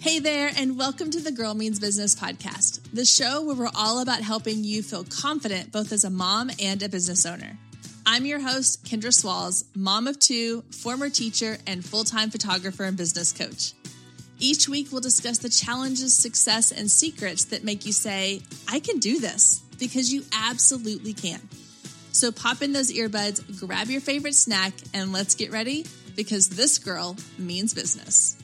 Hey there, and welcome to the Girl Means Business podcast, the show where we're all about helping you feel confident both as a mom and a business owner. I'm your host, Kendra Swalls, mom of two, former teacher, and full time photographer and business coach. Each week, we'll discuss the challenges, success, and secrets that make you say, I can do this, because you absolutely can. So pop in those earbuds, grab your favorite snack, and let's get ready because this girl means business.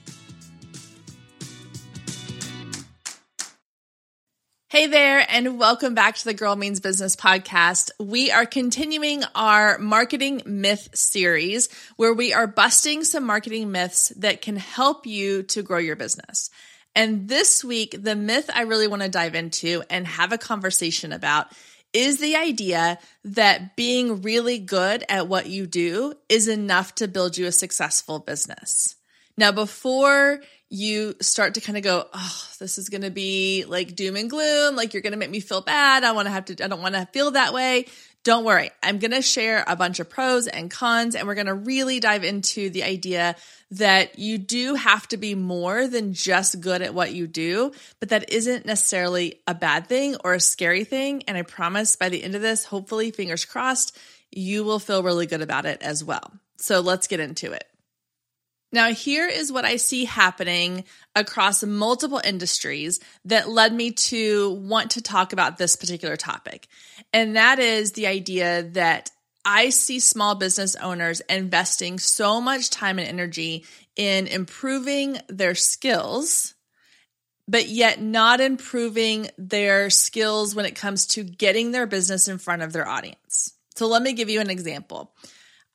Hey there, and welcome back to the Girl Means Business podcast. We are continuing our marketing myth series where we are busting some marketing myths that can help you to grow your business. And this week, the myth I really want to dive into and have a conversation about is the idea that being really good at what you do is enough to build you a successful business. Now, before you start to kind of go, oh, this is going to be like doom and gloom. Like you're going to make me feel bad. I want to have to, I don't want to feel that way. Don't worry. I'm going to share a bunch of pros and cons, and we're going to really dive into the idea that you do have to be more than just good at what you do, but that isn't necessarily a bad thing or a scary thing. And I promise by the end of this, hopefully, fingers crossed, you will feel really good about it as well. So let's get into it. Now, here is what I see happening across multiple industries that led me to want to talk about this particular topic. And that is the idea that I see small business owners investing so much time and energy in improving their skills, but yet not improving their skills when it comes to getting their business in front of their audience. So, let me give you an example.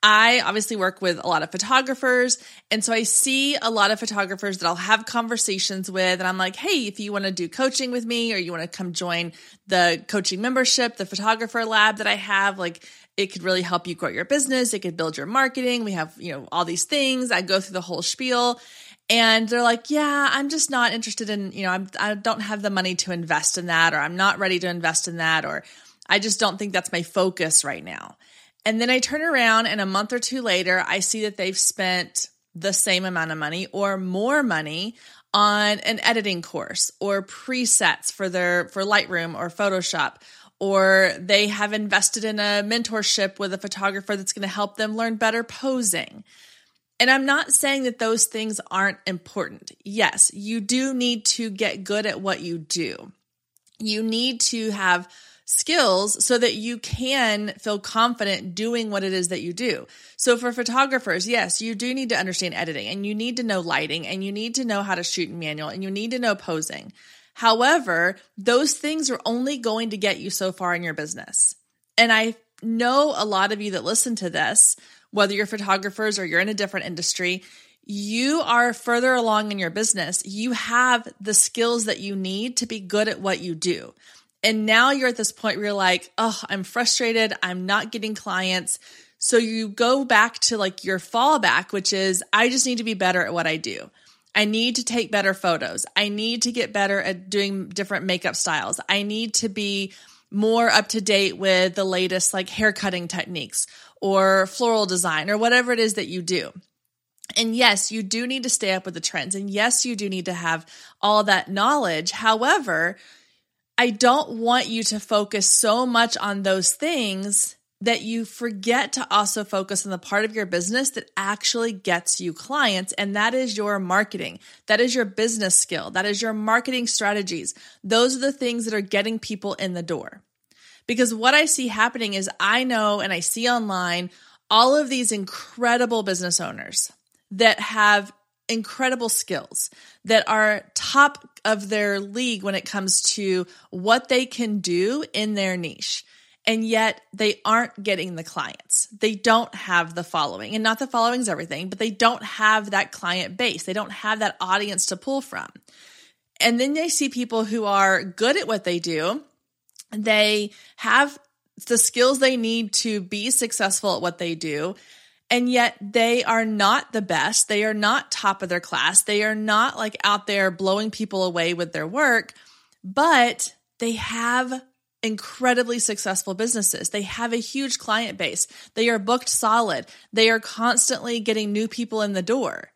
I obviously work with a lot of photographers. And so I see a lot of photographers that I'll have conversations with. And I'm like, hey, if you want to do coaching with me or you want to come join the coaching membership, the photographer lab that I have, like it could really help you grow your business. It could build your marketing. We have, you know, all these things. I go through the whole spiel. And they're like, yeah, I'm just not interested in, you know, I'm, I don't have the money to invest in that, or I'm not ready to invest in that, or I just don't think that's my focus right now. And then I turn around and a month or two later, I see that they've spent the same amount of money or more money on an editing course or presets for their for Lightroom or Photoshop or they have invested in a mentorship with a photographer that's going to help them learn better posing. And I'm not saying that those things aren't important. Yes, you do need to get good at what you do. You need to have skills so that you can feel confident doing what it is that you do. So for photographers, yes, you do need to understand editing and you need to know lighting and you need to know how to shoot in manual and you need to know posing. However, those things are only going to get you so far in your business. And I know a lot of you that listen to this, whether you're photographers or you're in a different industry, you are further along in your business. You have the skills that you need to be good at what you do. And now you're at this point where you're like, oh, I'm frustrated. I'm not getting clients. So you go back to like your fallback, which is, I just need to be better at what I do. I need to take better photos. I need to get better at doing different makeup styles. I need to be more up to date with the latest like hair cutting techniques or floral design or whatever it is that you do. And yes, you do need to stay up with the trends. And yes, you do need to have all that knowledge. However, I don't want you to focus so much on those things that you forget to also focus on the part of your business that actually gets you clients. And that is your marketing. That is your business skill. That is your marketing strategies. Those are the things that are getting people in the door. Because what I see happening is I know and I see online all of these incredible business owners that have incredible skills that are top of their league when it comes to what they can do in their niche. And yet they aren't getting the clients. They don't have the following. And not the following's everything, but they don't have that client base. They don't have that audience to pull from. And then they see people who are good at what they do. They have the skills they need to be successful at what they do and yet they are not the best. They are not top of their class. They are not like out there blowing people away with their work, but they have incredibly successful businesses. They have a huge client base. They are booked solid. They are constantly getting new people in the door.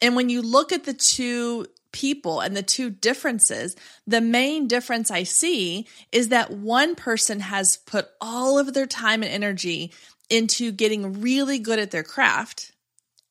And when you look at the two people and the two differences, the main difference I see is that one person has put all of their time and energy into getting really good at their craft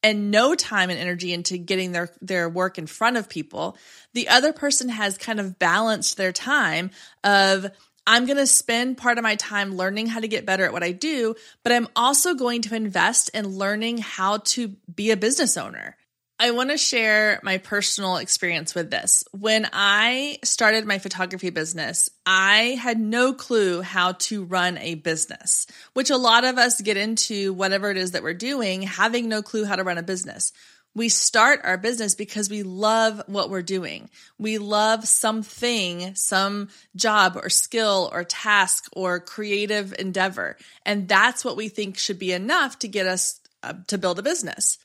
and no time and energy into getting their their work in front of people. The other person has kind of balanced their time of I'm going to spend part of my time learning how to get better at what I do, but I'm also going to invest in learning how to be a business owner. I want to share my personal experience with this. When I started my photography business, I had no clue how to run a business, which a lot of us get into whatever it is that we're doing, having no clue how to run a business. We start our business because we love what we're doing. We love something, some job or skill or task or creative endeavor. And that's what we think should be enough to get us uh, to build a business.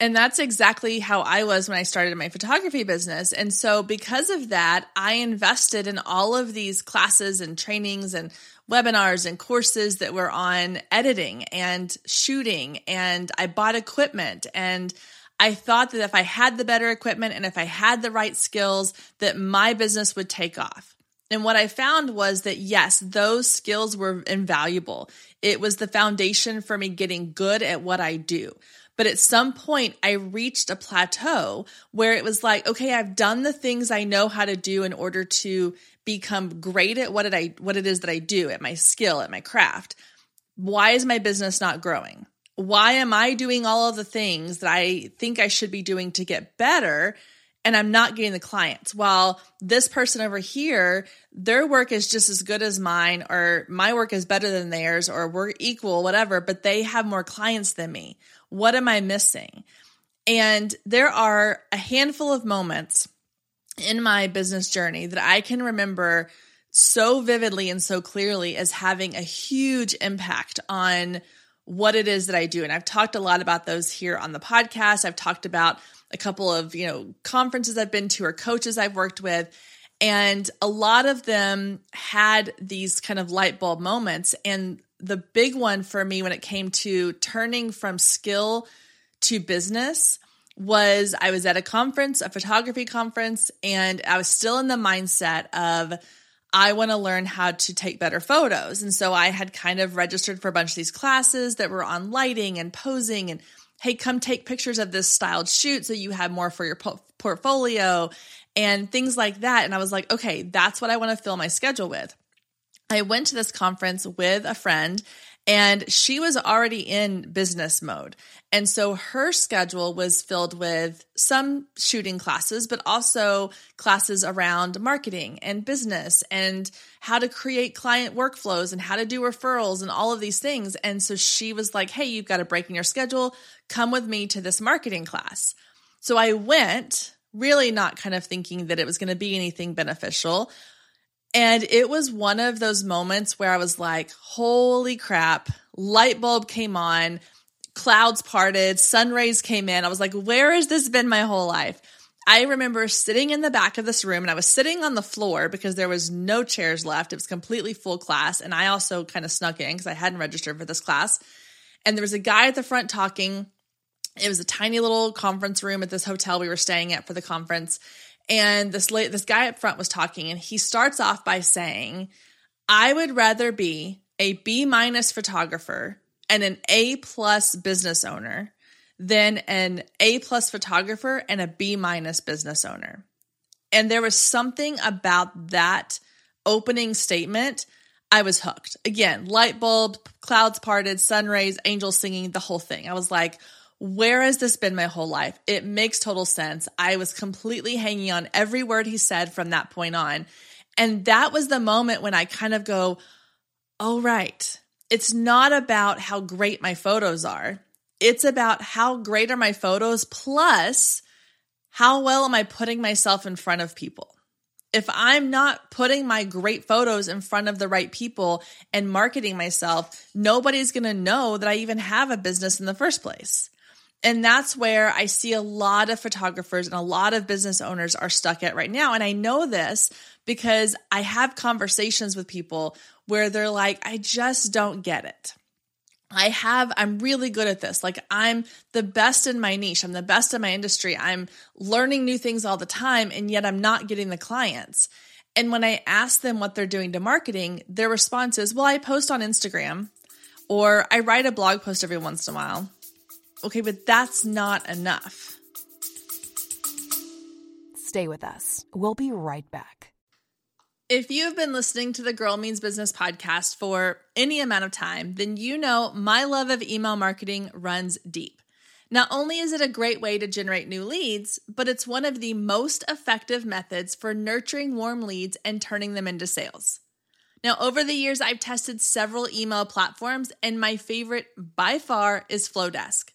And that's exactly how I was when I started my photography business. And so, because of that, I invested in all of these classes and trainings and webinars and courses that were on editing and shooting. And I bought equipment and I thought that if I had the better equipment and if I had the right skills, that my business would take off. And what I found was that yes, those skills were invaluable. It was the foundation for me getting good at what I do. But at some point, I reached a plateau where it was like, okay, I've done the things I know how to do in order to become great at what it I what it is that I do, at my skill, at my craft. Why is my business not growing? Why am I doing all of the things that I think I should be doing to get better? And I'm not getting the clients. While this person over here, their work is just as good as mine, or my work is better than theirs, or we're equal, whatever, but they have more clients than me. What am I missing? And there are a handful of moments in my business journey that I can remember so vividly and so clearly as having a huge impact on what it is that I do. And I've talked a lot about those here on the podcast. I've talked about a couple of, you know, conferences I've been to or coaches I've worked with. And a lot of them had these kind of light bulb moments. And the big one for me when it came to turning from skill to business was I was at a conference, a photography conference, and I was still in the mindset of I want to learn how to take better photos. And so I had kind of registered for a bunch of these classes that were on lighting and posing and hey, come take pictures of this styled shoot so you have more for your po- portfolio and things like that. And I was like, okay, that's what I want to fill my schedule with. I went to this conference with a friend and she was already in business mode. And so her schedule was filled with some shooting classes, but also classes around marketing and business and how to create client workflows and how to do referrals and all of these things. And so she was like, Hey, you've got a break in your schedule. Come with me to this marketing class. So I went, really not kind of thinking that it was going to be anything beneficial. And it was one of those moments where I was like, holy crap, light bulb came on, clouds parted, sun rays came in. I was like, where has this been my whole life? I remember sitting in the back of this room and I was sitting on the floor because there was no chairs left. It was completely full class. And I also kind of snuck in because I hadn't registered for this class. And there was a guy at the front talking. It was a tiny little conference room at this hotel we were staying at for the conference. And this late, this guy up front was talking, and he starts off by saying, "I would rather be a B minus photographer and an A plus business owner than an A plus photographer and a B minus business owner." And there was something about that opening statement. I was hooked. Again, light bulb, clouds parted, sun rays, angels singing, the whole thing. I was like, where has this been my whole life? It makes total sense. I was completely hanging on every word he said from that point on. And that was the moment when I kind of go, oh, right. It's not about how great my photos are. It's about how great are my photos, plus how well am I putting myself in front of people? If I'm not putting my great photos in front of the right people and marketing myself, nobody's going to know that I even have a business in the first place. And that's where I see a lot of photographers and a lot of business owners are stuck at right now. And I know this because I have conversations with people where they're like, I just don't get it. I have, I'm really good at this. Like, I'm the best in my niche. I'm the best in my industry. I'm learning new things all the time, and yet I'm not getting the clients. And when I ask them what they're doing to marketing, their response is, well, I post on Instagram or I write a blog post every once in a while. Okay, but that's not enough. Stay with us. We'll be right back. If you have been listening to the Girl Means Business podcast for any amount of time, then you know my love of email marketing runs deep. Not only is it a great way to generate new leads, but it's one of the most effective methods for nurturing warm leads and turning them into sales. Now, over the years, I've tested several email platforms, and my favorite by far is Flodesk.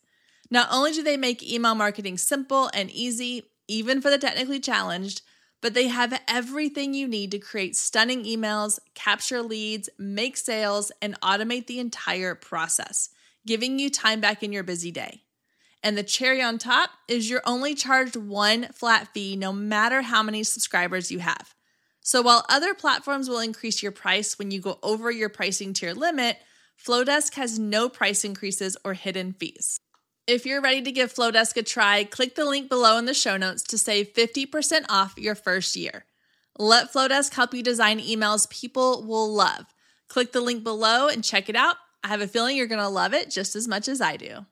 Not only do they make email marketing simple and easy, even for the technically challenged, but they have everything you need to create stunning emails, capture leads, make sales, and automate the entire process, giving you time back in your busy day. And the cherry on top is you're only charged one flat fee no matter how many subscribers you have. So while other platforms will increase your price when you go over your pricing tier limit, Flodesk has no price increases or hidden fees. If you're ready to give Flodesk a try, click the link below in the show notes to save 50% off your first year. Let Flodesk help you design emails people will love. Click the link below and check it out. I have a feeling you're going to love it just as much as I do.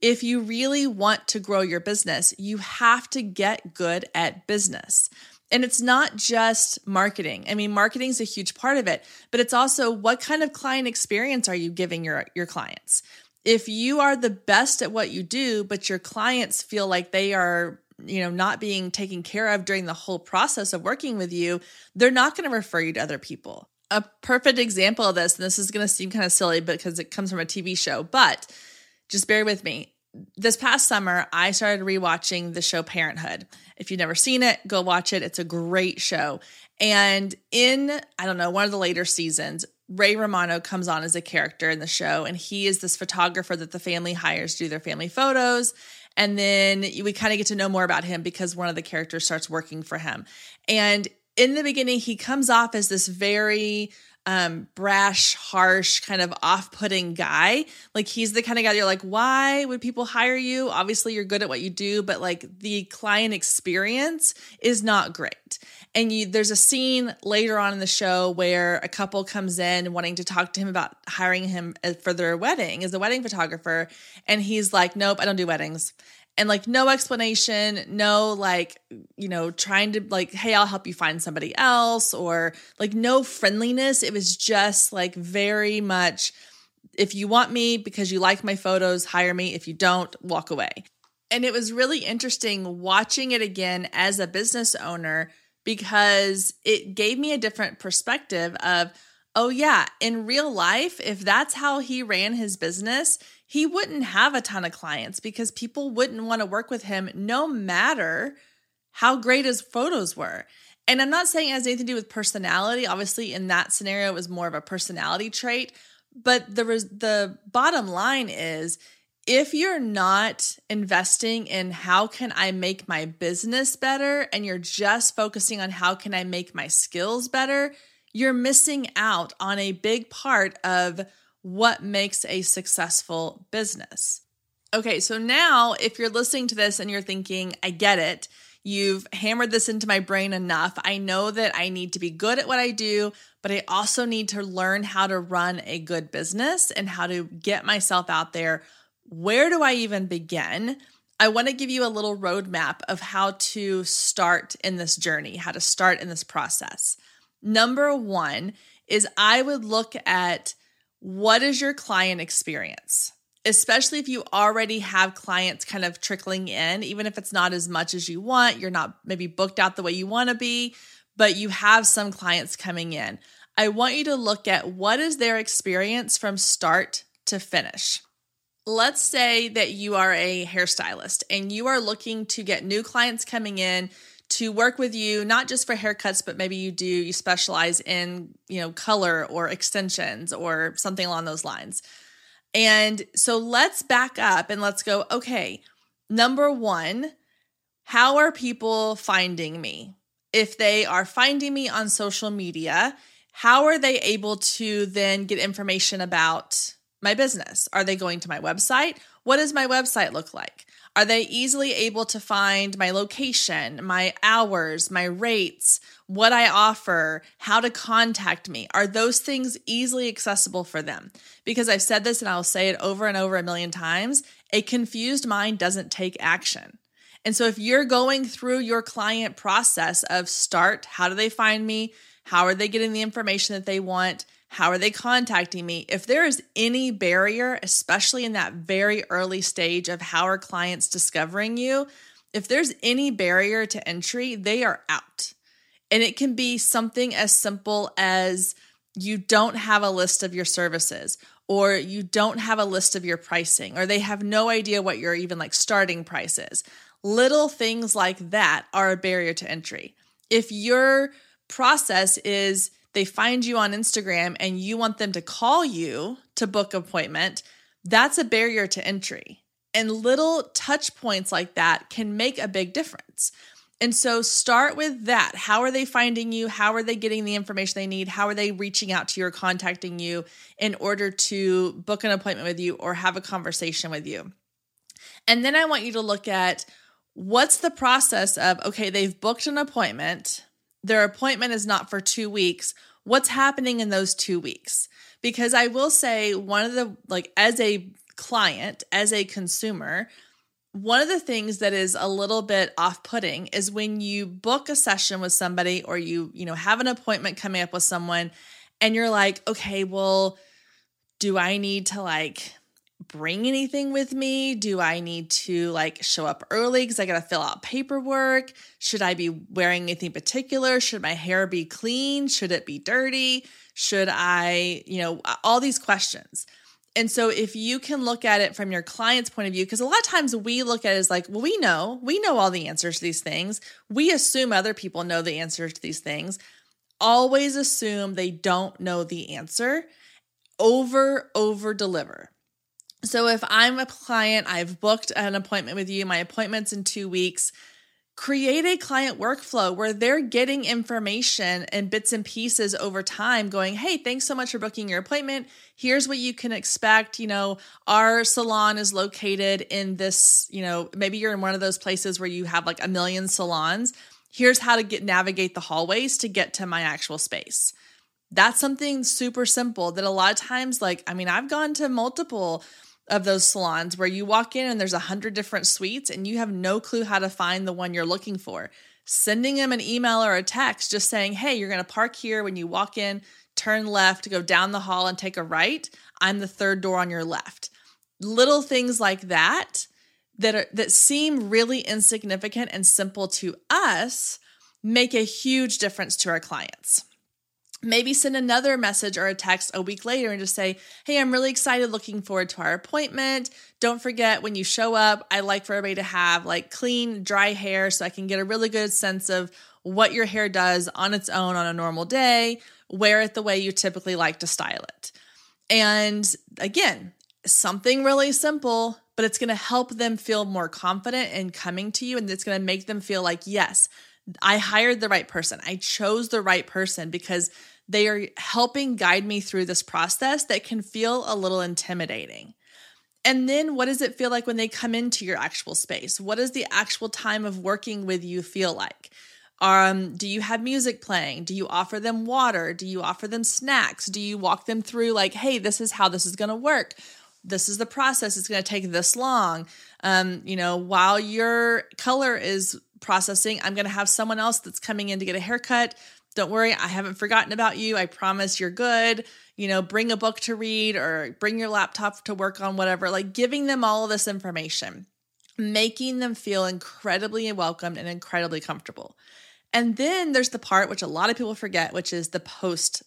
If you really want to grow your business, you have to get good at business. And it's not just marketing. I mean, marketing is a huge part of it, but it's also what kind of client experience are you giving your, your clients? If you are the best at what you do, but your clients feel like they are you know not being taken care of during the whole process of working with you they're not going to refer you to other people a perfect example of this and this is going to seem kind of silly because it comes from a tv show but just bear with me this past summer, I started rewatching the show Parenthood. If you've never seen it, go watch it. It's a great show. And in, I don't know, one of the later seasons, Ray Romano comes on as a character in the show, and he is this photographer that the family hires to do their family photos. And then we kind of get to know more about him because one of the characters starts working for him. And in the beginning, he comes off as this very um, brash, harsh, kind of off putting guy. Like he's the kind of guy you're like, why would people hire you? Obviously, you're good at what you do, but like the client experience is not great. And you, there's a scene later on in the show where a couple comes in wanting to talk to him about hiring him for their wedding as a wedding photographer. And he's like, nope, I don't do weddings and like no explanation no like you know trying to like hey i'll help you find somebody else or like no friendliness. It was just like very much if you want me because you like my photos hire me. If you don't walk away. And it was really interesting watching it again as a business owner because it gave me a different perspective of oh yeah in real life if that's how he ran his business he wouldn't have a ton of clients because people wouldn't want to work with him no matter how great his photos were. And I'm not saying it has anything to do with personality. Obviously, in that scenario, it was more of a personality trait. But the the bottom line is if you're not investing in how can I make my business better and you're just focusing on how can I make my skills better, you're missing out on a big part of what makes a successful business. Okay, so now if you're listening to this and you're thinking, I get it, you've hammered this into my brain enough. I know that I need to be good at what I do, but I also need to learn how to run a good business and how to get myself out there. Where do I even begin? I want to give you a little roadmap of how to start in this journey, how to start in this process. Number one is I would look at what is your client experience? Especially if you already have clients kind of trickling in, even if it's not as much as you want, you're not maybe booked out the way you want to be, but you have some clients coming in. I want you to look at what is their experience from start to finish. Let's say that you are a hairstylist and you are looking to get new clients coming in to work with you not just for haircuts but maybe you do you specialize in you know color or extensions or something along those lines and so let's back up and let's go okay number 1 how are people finding me If they are finding me on social media, how are they able to then get information about my business? Are they going to my website? What does my website look like? Are they easily able to find my location, my hours, my rates, what I offer, how to contact me? Are those things easily accessible for them? Because I've said this and I'll say it over and over a million times a confused mind doesn't take action. And so if you're going through your client process of start, how do they find me? How are they getting the information that they want? How are they contacting me? If there is any barrier, especially in that very early stage of how are clients discovering you, if there's any barrier to entry, they are out. And it can be something as simple as you don't have a list of your services or you don't have a list of your pricing or they have no idea what your even like starting price is. Little things like that are a barrier to entry. If your process is they find you on Instagram and you want them to call you to book appointment, that's a barrier to entry. And little touch points like that can make a big difference. And so start with that. How are they finding you? How are they getting the information they need? How are they reaching out to you or contacting you in order to book an appointment with you or have a conversation with you? And then I want you to look at what's the process of okay, they've booked an appointment their appointment is not for two weeks, what's happening in those two weeks? Because I will say, one of the, like, as a client, as a consumer, one of the things that is a little bit off-putting is when you book a session with somebody or you you know have an appointment coming up with someone and you're like okay well do i need to like bring anything with me? Do I need to like show up early because I got to fill out paperwork? Should I be wearing anything particular? Should my hair be clean? Should it be dirty? Should I, you know, all these questions. And so if you can look at it from your client's point of view, because a lot of times we look at it as like, well, we know, we know all the answers to these things. We assume other people know the answers to these things. Always assume they don't know the answer. Over, over deliver. So if I'm a client, I've booked an appointment with you, my appointment's in two weeks. Create a client workflow where they're getting information and bits and pieces over time, going, Hey, thanks so much for booking your appointment. Here's what you can expect. You know, our salon is located in this, you know, maybe you're in one of those places where you have like a million salons. Here's how to get navigate the hallways to get to my actual space that's something super simple that a lot of times like i mean i've gone to multiple of those salons where you walk in and there's a hundred different suites and you have no clue how to find the one you're looking for. Sending them an email or a text just saying, hey, you're going to park here when you walk in, turn left, go down the hall and take a right. I'm the third door on your left. Little things like that that are that seem really insignificant and simple to us make a huge difference to our clients maybe send another message or a text a week later and just say, Hey, I'm really excited, looking forward to our appointment. Don't forget when you show up, I like for everybody to have like clean, dry hair so I can get a really good sense of what your hair does on its own on a normal day. Wear it the way you typically like to style it. And again, something really simple, but it's going to help them feel more confident in coming to you. And it's going to make them feel like, yes, I hired the right person. I chose the right person because they are helping guide me through this process that can feel a little intimidating. And then what does it feel like when they come into your actual space? What does the actual time of working with you feel like? Um, do you have music playing? Do you offer them water? Do you offer them snacks? Do you walk them through, like, hey, this is how this is going to work? This is the process. It's going to take this long. Um, you know, while your color is processing, I'm going to have someone else that's coming in to get a haircut don't worry, I haven't forgotten about you. I promise you're good. You know, bring a book to read or bring your laptop to work on whatever. Like giving them all of this information, making them feel incredibly welcomed and incredibly comfortable. And then there's the part which a lot of people forget, which is the post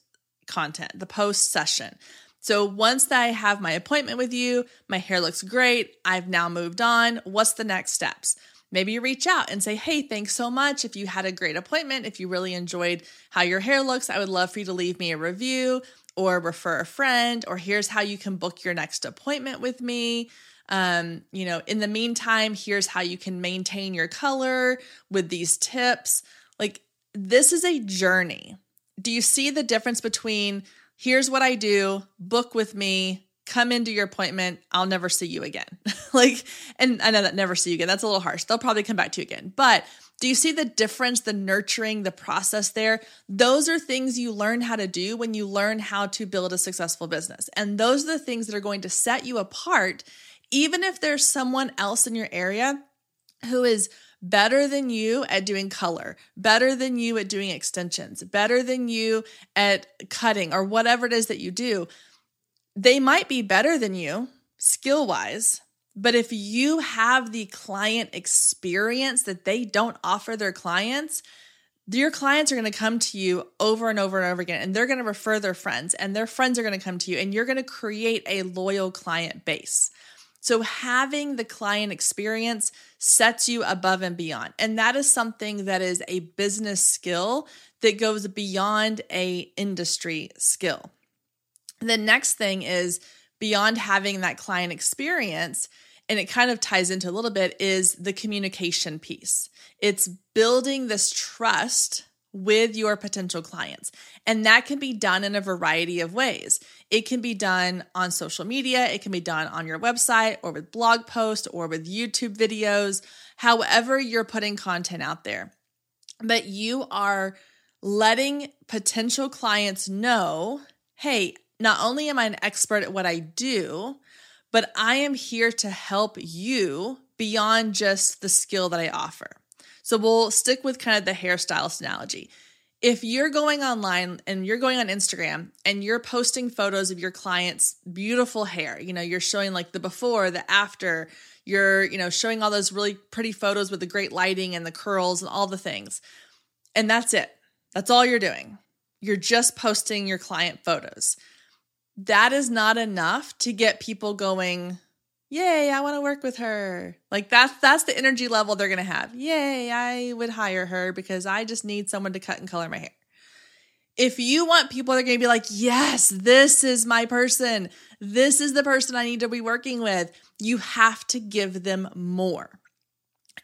content, the post session. So once I have my appointment with you, my hair looks great, I've now moved on. What's the next steps? Maybe you reach out and say, Hey, thanks so much. If you had a great appointment, if you really enjoyed how your hair looks, I would love for you to leave me a review or refer a friend, or here's how you can book your next appointment with me. Um, you know, in the meantime, here's how you can maintain your color with these tips. Like, this is a journey. Do you see the difference between here's what I do, book with me, come into your appointment, I'll never see you again. like, and I know that never see you again. That's a little harsh. They'll probably come back to you again. But do you see the difference, the nurturing, the process there? Those are things you learn how to do when you learn how to build a successful business. And those are the things that are going to set you apart, even if there's someone else in your area who is better than you at doing color, better than you at doing extensions, better than you at cutting or whatever it is that you do. They might be better than you skill wise, but if you have the client experience that they don't offer their clients, your clients are going to come to you over and over and over again, and they're going to refer their friends, and their friends are going to come to you, and you're going to create a loyal client base. So, having the client experience sets you above and beyond. And that is something that is a business skill that goes beyond a industry skill. The next thing is beyond having that client experience, and it kind of ties into a little bit, is the communication piece. It's building this trust with your potential clients. And that can be done in a variety of ways. It can be done on social media, it can be done on your website or with blog posts or with YouTube videos, however, you're putting content out there. But you are letting potential clients know hey, not only am I an expert at what I do, but I am here to help you beyond just the skill that I offer. So we'll stick with kind of the hairstylist analogy. If you're going online and you're going on Instagram and you're posting photos of your client's beautiful hair, you know, you're showing like the before, the after, you're, you know, showing all those really pretty photos with the great lighting and the curls and all the things. And that's it. That's all you're doing. You're just posting your client photos that is not enough to get people going, yay, I want to work with her. Like that's that's the energy level they're going to have. Yay, I would hire her because I just need someone to cut and color my hair. If you want people that are going to be like, "Yes, this is my person. This is the person I need to be working with." You have to give them more.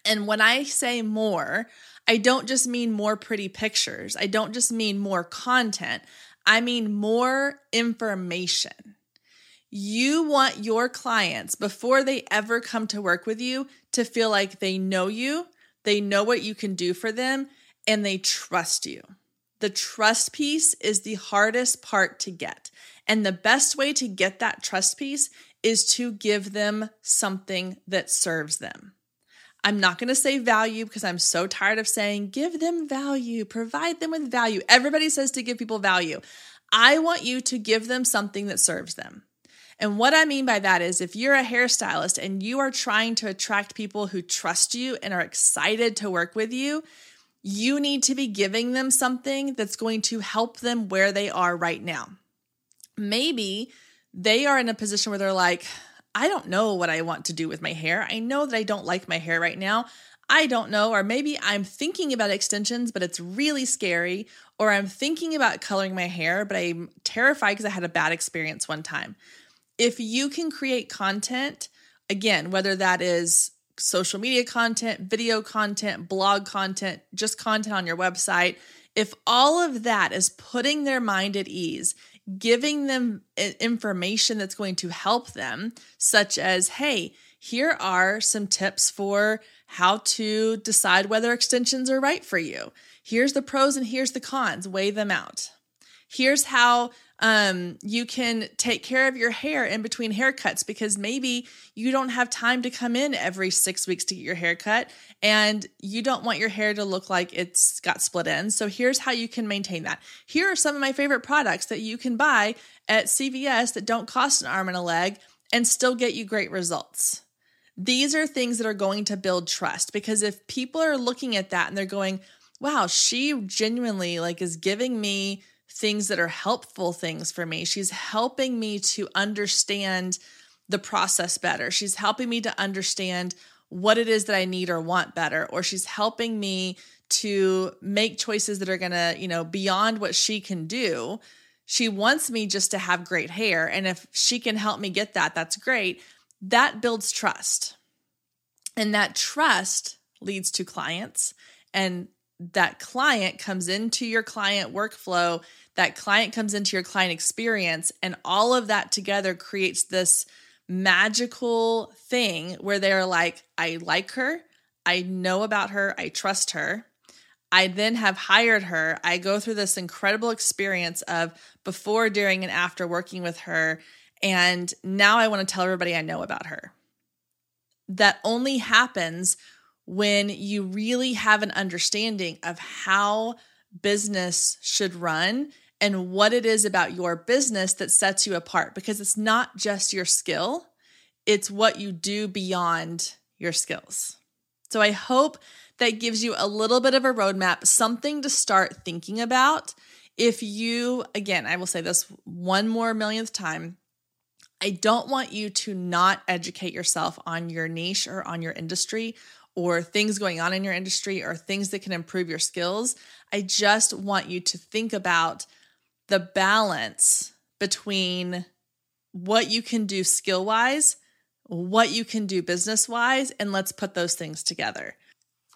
And when I say more, I don't just mean more pretty pictures. I don't just mean more content. I mean more information. You want your clients, before they ever come to work with you, to feel like they know you, they know what you can do for them, and they trust you. The trust piece is the hardest part to get. And the best way to get that trust piece is to give them something that serves them. I'm not going to say value because I'm so tired of saying give them value, provide them with value. Everybody says to give people value. I want you to give them something that serves them. And what I mean by that is if you're a hairstylist and you are trying to attract people who trust you and are excited to work with you, you need to be giving them something that's going to help them where they are right now. Maybe they are in a position where they're like, I don't know what I want to do with my hair. I know that I don't like my hair right now. I don't know. Or maybe I'm thinking about extensions, but it's really scary. Or I'm thinking about coloring my hair, but I'm terrified because I had a bad experience one time. If you can create content, again, whether that is social media content, video content, blog content, just content on your website, if all of that is putting their mind at ease giving them information that's going to help them, such as, hey, here are some tips for how to decide whether extensions are right for you. Here's the pros and here's the cons, weigh them out. Here's how um, you can take care of your hair in between haircuts because maybe you don't have time to come in every six weeks to get your hair cut and you don't want your hair to look like it's got split ends. So here's how you can maintain that. Here are some of my favorite products that you can buy at CVS that don't cost an arm and a leg and still get you great results. These are things that are going to build trust because if people are looking at that and they're going, wow, she genuinely like is giving me things that are helpful things for me. She's helping me to understand the process better. She's helping me to understand what it is that I need or want better, or she's helping me to make choices that are going to, you know, beyond what she can do. She wants me just to have great hair. And if she can help me get that, that's great. That builds trust. And that trust leads to clients. And that client comes into your client workflow, that client comes into your client experience, and all of that together creates this magical thing where they're like, I like her, I know about her, I trust her. I then have hired her. I go through this incredible experience of before, during, and after working with her. And now I want to tell everybody I know about her. That only happens when you really have an understanding of how business should run and what it is about your business that sets you apart because it's not just your skill, it's what you do beyond your skills. So I hope that gives you a little bit of a roadmap, something to start thinking about. If you, again, I will say this one more millionth time. I don't want you to not educate yourself on your niche or on your industry or things going on in your industry or things that can improve your skills. I just want you to think about the balance between what you can do skill wise, what you can do business wise, and let's put those things together.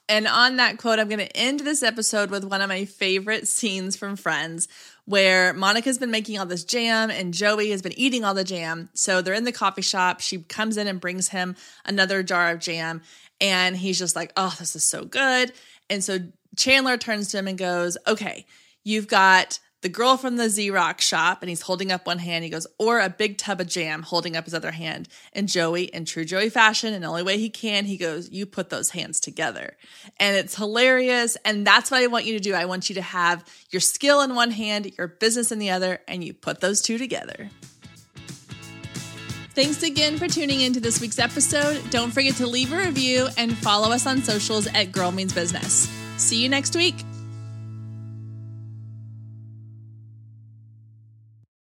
And on that quote, I'm going to end this episode with one of my favorite scenes from Friends where Monica's been making all this jam and Joey has been eating all the jam. So they're in the coffee shop. She comes in and brings him another jar of jam. And he's just like, oh, this is so good. And so Chandler turns to him and goes, okay, you've got the girl from the Xerox shop, and he's holding up one hand. He goes, or a big tub of jam, holding up his other hand. And Joey, in true Joey fashion, and the only way he can, he goes, You put those hands together. And it's hilarious. And that's what I want you to do. I want you to have your skill in one hand, your business in the other, and you put those two together. Thanks again for tuning into this week's episode. Don't forget to leave a review and follow us on socials at Girl Means Business. See you next week.